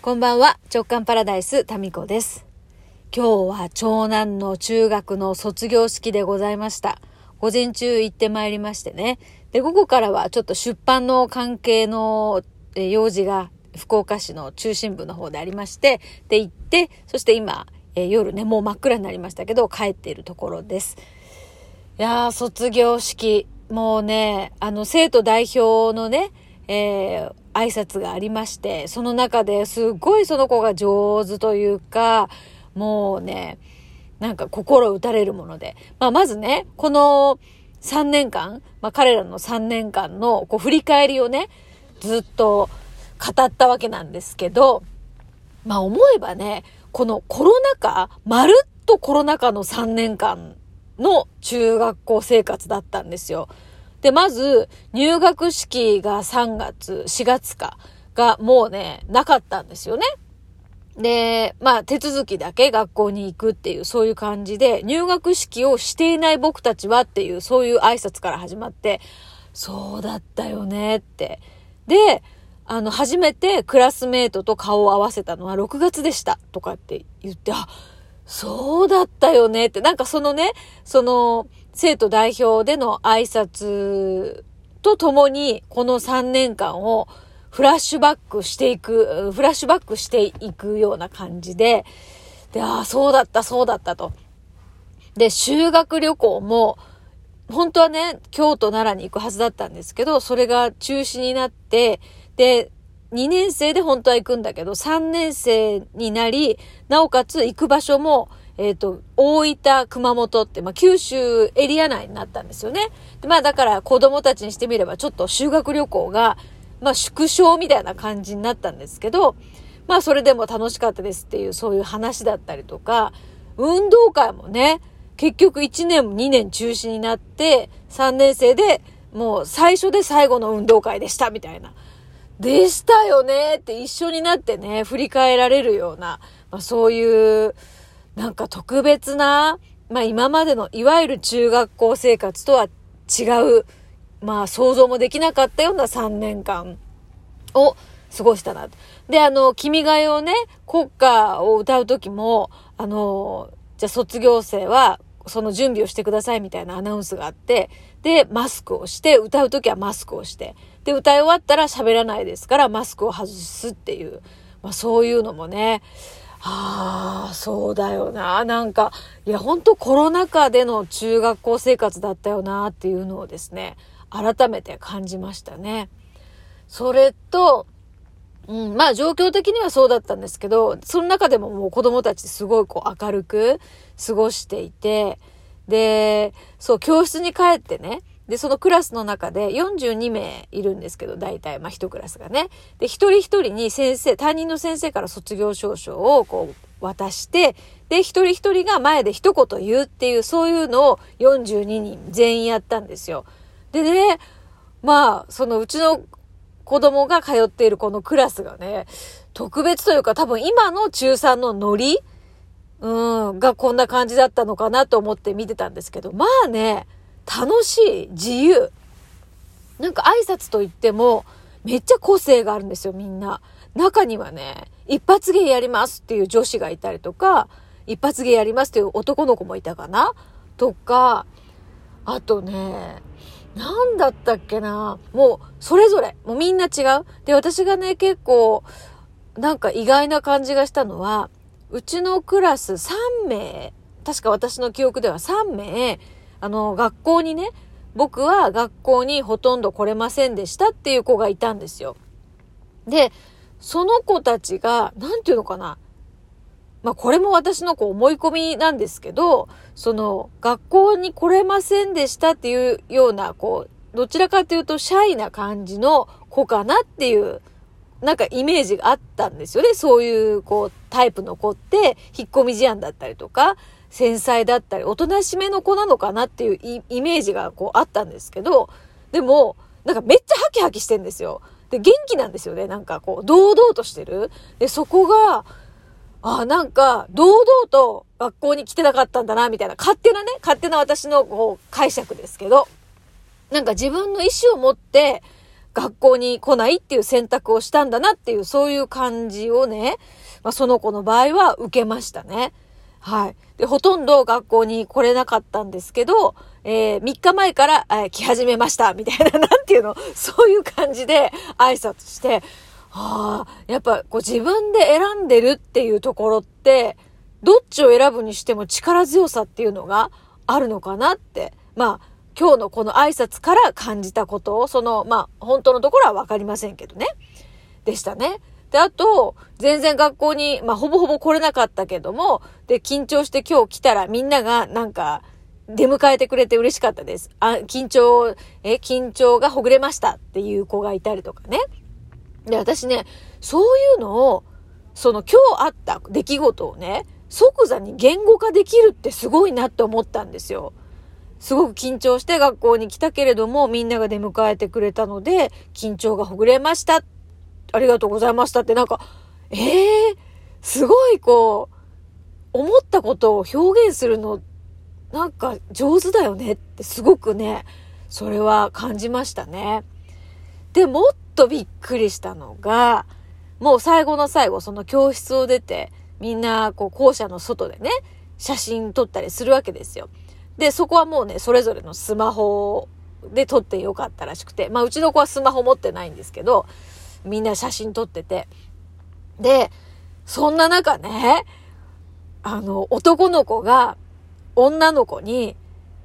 こんばんは、直感パラダイス、タミコです。今日は長男の中学の卒業式でございました。午前中行ってまいりましてね。で、午後からはちょっと出版の関係の用事が福岡市の中心部の方でありまして、で、行って、そして今、え夜ね、もう真っ暗になりましたけど、帰っているところです。いやー、卒業式、もうね、あの、生徒代表のね、えー、挨拶がありまして、その中ですっごいその子が上手というか、もうね、なんか心打たれるもので。まあ、まずね、この3年間、まあ、彼らの3年間のこう振り返りをね、ずっと語ったわけなんですけど、まあ、思えばね、このコロナ禍、まるっとコロナ禍の3年間の中学校生活だったんですよ。で、まず、入学式が3月、4月か、がもうね、なかったんですよね。で、まあ、手続きだけ学校に行くっていう、そういう感じで、入学式をしていない僕たちはっていう、そういう挨拶から始まって、そうだったよねって。で、あの、初めてクラスメートと顔を合わせたのは6月でしたとかって言って、あ、そうだったよねって、なんかそのね、その、生徒代表での挨拶とともに、この3年間をフラッシュバックしていく、フラッシュバックしていくような感じで、で、ああ、そうだった、そうだったと。で、修学旅行も、本当はね、京都奈良に行くはずだったんですけど、それが中止になって、で、2年生で本当は行くんだけど、3年生になり、なおかつ行く場所も、えっ、ー、と、大分、熊本って、まあ、九州エリア内になったんですよね。でまあ、だから子供たちにしてみれば、ちょっと修学旅行が、まあ、縮小みたいな感じになったんですけど、まあ、それでも楽しかったですっていう、そういう話だったりとか、運動会もね、結局1年、2年中止になって、3年生でもう最初で最後の運動会でしたみたいな。でしたよねって一緒になってね、振り返られるような、まあ、そういう、なんか特別な、まあ今までのいわゆる中学校生活とは違う、まあ想像もできなかったような3年間を過ごしたな。で、あの、君が代をね、国歌を歌う時も、あの、じゃあ卒業生はその準備をしてくださいみたいなアナウンスがあって、で、マスクをして、歌う時はマスクをして、で、歌い終わったら喋らないですから、マスクを外すっていう、まあそういうのもね、ああ、そうだよな。なんか、いや、ほんとコロナ禍での中学校生活だったよなっていうのをですね、改めて感じましたね。それと、うん、まあ状況的にはそうだったんですけど、その中でももう子供たちすごいこう明るく過ごしていて、で、そう、教室に帰ってね、で、そのクラスの中で42名いるんですけど、大体、まあ一クラスがね。で、一人一人に先生、担任の先生から卒業証書をこう渡して、で、一人一人が前で一言言うっていう、そういうのを42人全員やったんですよ。でね、まあ、そのうちの子供が通っているこのクラスがね、特別というか多分今の中3のノリ？うん、がこんな感じだったのかなと思って見てたんですけど、まあね、楽しい、自由。なんか挨拶といっても、めっちゃ個性があるんですよ、みんな。中にはね、一発芸やりますっていう女子がいたりとか、一発芸やりますっていう男の子もいたかな？とか、あとね、なんだったっけな？もう、それぞれ、もうみんな違う。で、私がね、結構、なんか意外な感じがしたのは、うちのクラス3名、確か私の記憶では3名、あの、学校にね、僕は学校にほとんど来れませんでしたっていう子がいたんですよ。で、その子たちが、なんていうのかな。まあこれも私のこう思い込みなんですけど、その学校に来れませんでしたっていうような、こう、どちらかというとシャイな感じの子かなっていう、なんかイメージがあったんですよね。そういうこうタイプの子って引っ込み思案だったりとか、繊細だったり、おとなしめの子なのかなっていうイメージがこうあったんですけど、でも、なんかめっちゃハキハキしてんですよ。で、元気なんですよね。なんかこう、堂々としてる。で、そこが、あ、なんか、堂々と学校に来てなかったんだな、みたいな、勝手なね、勝手な私のこう解釈ですけど、なんか自分の意思を持って、学校に来ないっていう選択をしたんだなっていう、そういう感じをね、まあ、その子の場合は受けましたね。はい。で、ほとんど学校に来れなかったんですけど、えー、3日前から、えー、来始めました、みたいな、なんていうの、そういう感じで挨拶して、はあ、やっぱこう自分で選んでるっていうところって、どっちを選ぶにしても力強さっていうのがあるのかなって。まあ、今日のこの挨拶から感じたことを、その、まあ、本当のところはわかりませんけどね。でしたね。で、あと、全然学校に、まあ、ほぼほぼ来れなかったけども、で、緊張して今日来たらみんながなんか、出迎えてくれて嬉しかったです。あ、緊張、え、緊張がほぐれましたっていう子がいたりとかね。で、私ね、そういうのを、その今日あった出来事をね、即座に言語化できるってすごいなって思ったんですよ。すごく緊張して学校に来たけれども、みんなが出迎えてくれたので、緊張がほぐれました。ありがとうございましたってなんか、ええー、すごいこう、思ったことを表現するの、なんか上手だよねってすごくね、それは感じましたね。で、もっとびっくりしたのが、もう最後の最後、その教室を出て、みんな、こう、校舎の外でね、写真撮ったりするわけですよ。で、そこはもうね、それぞれのスマホで撮ってよかったらしくて、まあ、うちの子はスマホ持ってないんですけど、みんな写真撮ってて。で、そんな中ね、あの、男の子が女の子に、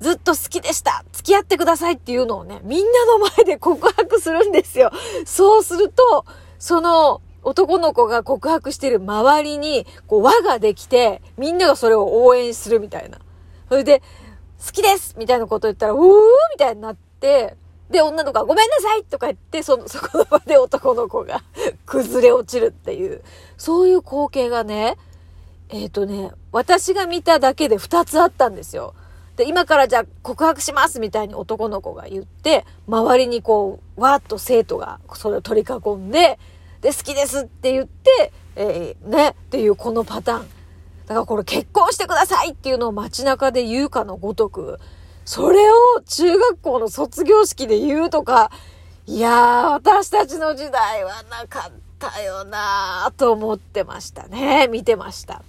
ずっと好きでした付き合ってくださいっていうのをね、みんなの前で告白するんですよ。そうすると、その男の子が告白してる周りに、こう輪ができて、みんながそれを応援するみたいな。それで、好きですみたいなこと言ったら、うーみたいになって、で、女の子がごめんなさいとか言って、その、そこの場で男の子が 崩れ落ちるっていう、そういう光景がね、えっ、ー、とね、私が見ただけで2つあったんですよ。で、今からじゃあ告白しますみたいに男の子が言って、周りにこう、わーっと生徒がそれを取り囲んで、で、好きですって言って、えー、ね、っていうこのパターン。だからこれ結婚してくださいっていうのを街中で言うかのごとく、それを中学校の卒業式で言うとか、いやー、私たちの時代はなかったよなーと思ってましたね。見てました。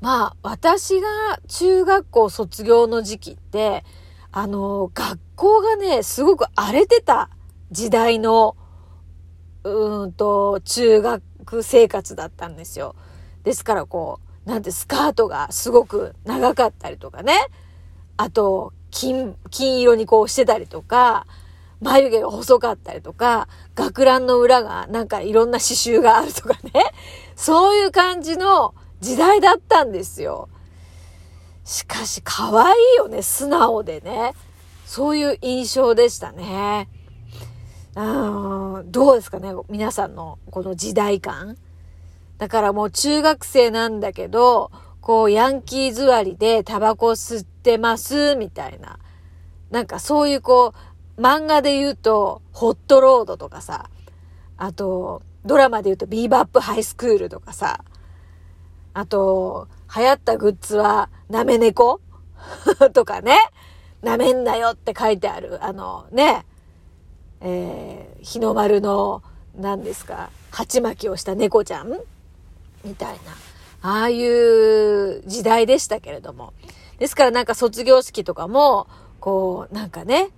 まあ、私が中学校卒業の時期って、あの、学校がね、すごく荒れてた時代の、うんと、中学生活だったんですよ。ですからこう、なんてスカートがすごく長かったりとかね。あと、金、金色にこうしてたりとか、眉毛が細かったりとか、学ランの裏がなんかいろんな刺繍があるとかね。そういう感じの時代だったんですよ。しかし可愛いよね、素直でね。そういう印象でしたね。うん、どうですかね、皆さんのこの時代感。だからもう中学生なんだけど、こうヤンキー座りでタバコ吸ってます、みたいな。なんかそういうこう、漫画で言うと、ホットロードとかさ、あと、ドラマで言うとビーバップハイスクールとかさ、あと、流行ったグッズは、なめ猫？とかね。なめんなよって書いてある。あの、ね。えー、日の丸の、何ですか、鉢巻きをした猫ちゃん？みたいな、ああいう時代でしたけれども。ですからなんか卒業式とかも、こう、なんかね、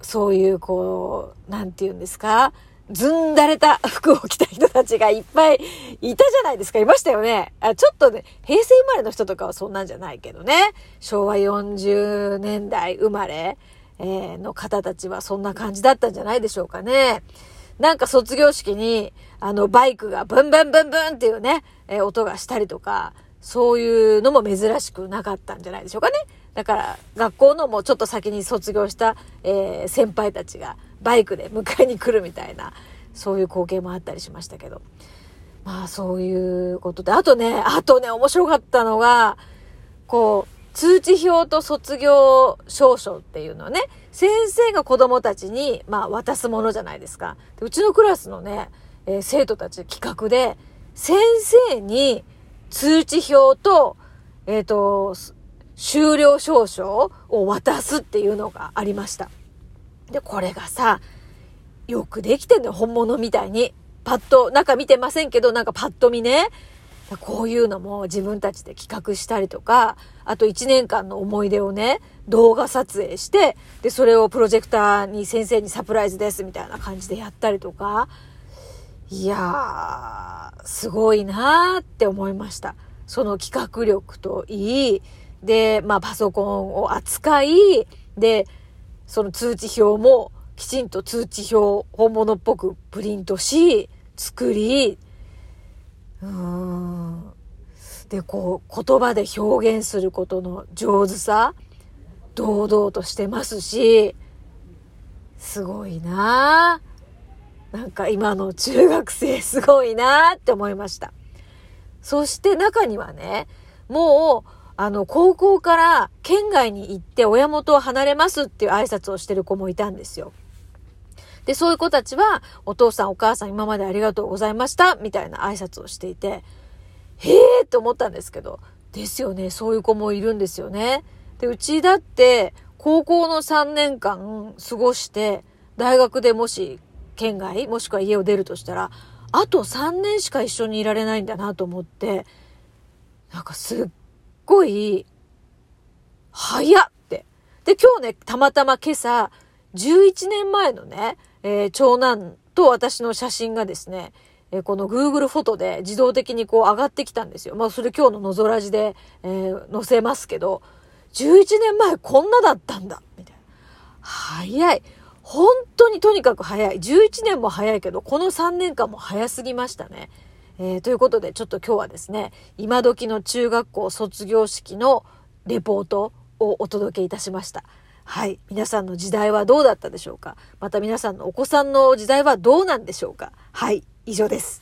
そういうこう、なんて言うんですかずんだれた服を着た人たちがいっぱいいたじゃないですか。いましたよね。あちょっとね、平成生まれの人とかはそんなんじゃないけどね。昭和40年代生まれ、えー、の方たちはそんな感じだったんじゃないでしょうかね。なんか卒業式に、あの、バイクがブンブンブンブンっていうね、えー、音がしたりとか、そういうのも珍しくなかったんじゃないでしょうかね。だから、学校のもうちょっと先に卒業した、えー、先輩たちがバイクで迎えに来るみたいな、そういう光景もあったりしましたけど。まあ、そういうことで。あとね、あとね、面白かったのが、こう、通知表と卒業証書っていうのはね、先生が子供たちに、まあ、渡すものじゃないですか。うちのクラスのね、えー、生徒たち企画で、先生に通知表と、えっ、ー、と、終了証書を渡すっていうのがありました。で、これがさ、よくできてんのよ、本物みたいに。パッと、中見てませんけど、なんかパッと見ね。こういうのも自分たちで企画したりとか、あと1年間の思い出をね、動画撮影して、で、それをプロジェクターに先生にサプライズですみたいな感じでやったりとか、いやー、すごいなーって思いました。その企画力といい、で、まあパソコンを扱い、で、その通知表もきちんと通知表本物っぽくプリントし、作り、うーん。で、こう、言葉で表現することの上手さ、堂々としてますし、すごいななんか今の中学生すごいなって思いました。そして中にはね、もう、あの、高校から県外に行って親元を離れますっていう挨拶をしてる子もいたんですよ。で、そういう子たちは、お父さんお母さん今までありがとうございました、みたいな挨拶をしていて、へえって思ったんですけど、ですよね、そういう子もいるんですよね。で、うちだって、高校の3年間過ごして、大学でもし県外、もしくは家を出るとしたら、あと3年しか一緒にいられないんだなと思って、なんかすっごい、早っって。で、今日ね、たまたま今朝、11年前のね、えー、長男と私の写真がですね、え、この Google フォトで自動的にこう上がってきたんですよ。まあそれ今日ののぞらじで、えー、載せますけど、11年前こんなだったんだみたいな。早い。本当にとにかく早い。11年も早いけど、この3年間も早すぎましたね。えー、ということで、ちょっと今日はですね、今時の中学校卒業式のレポートをお届けいたしました。はい。皆さんの時代はどうだったでしょうか？また皆さんのお子さんの時代はどうなんでしょうか？はい。以上です。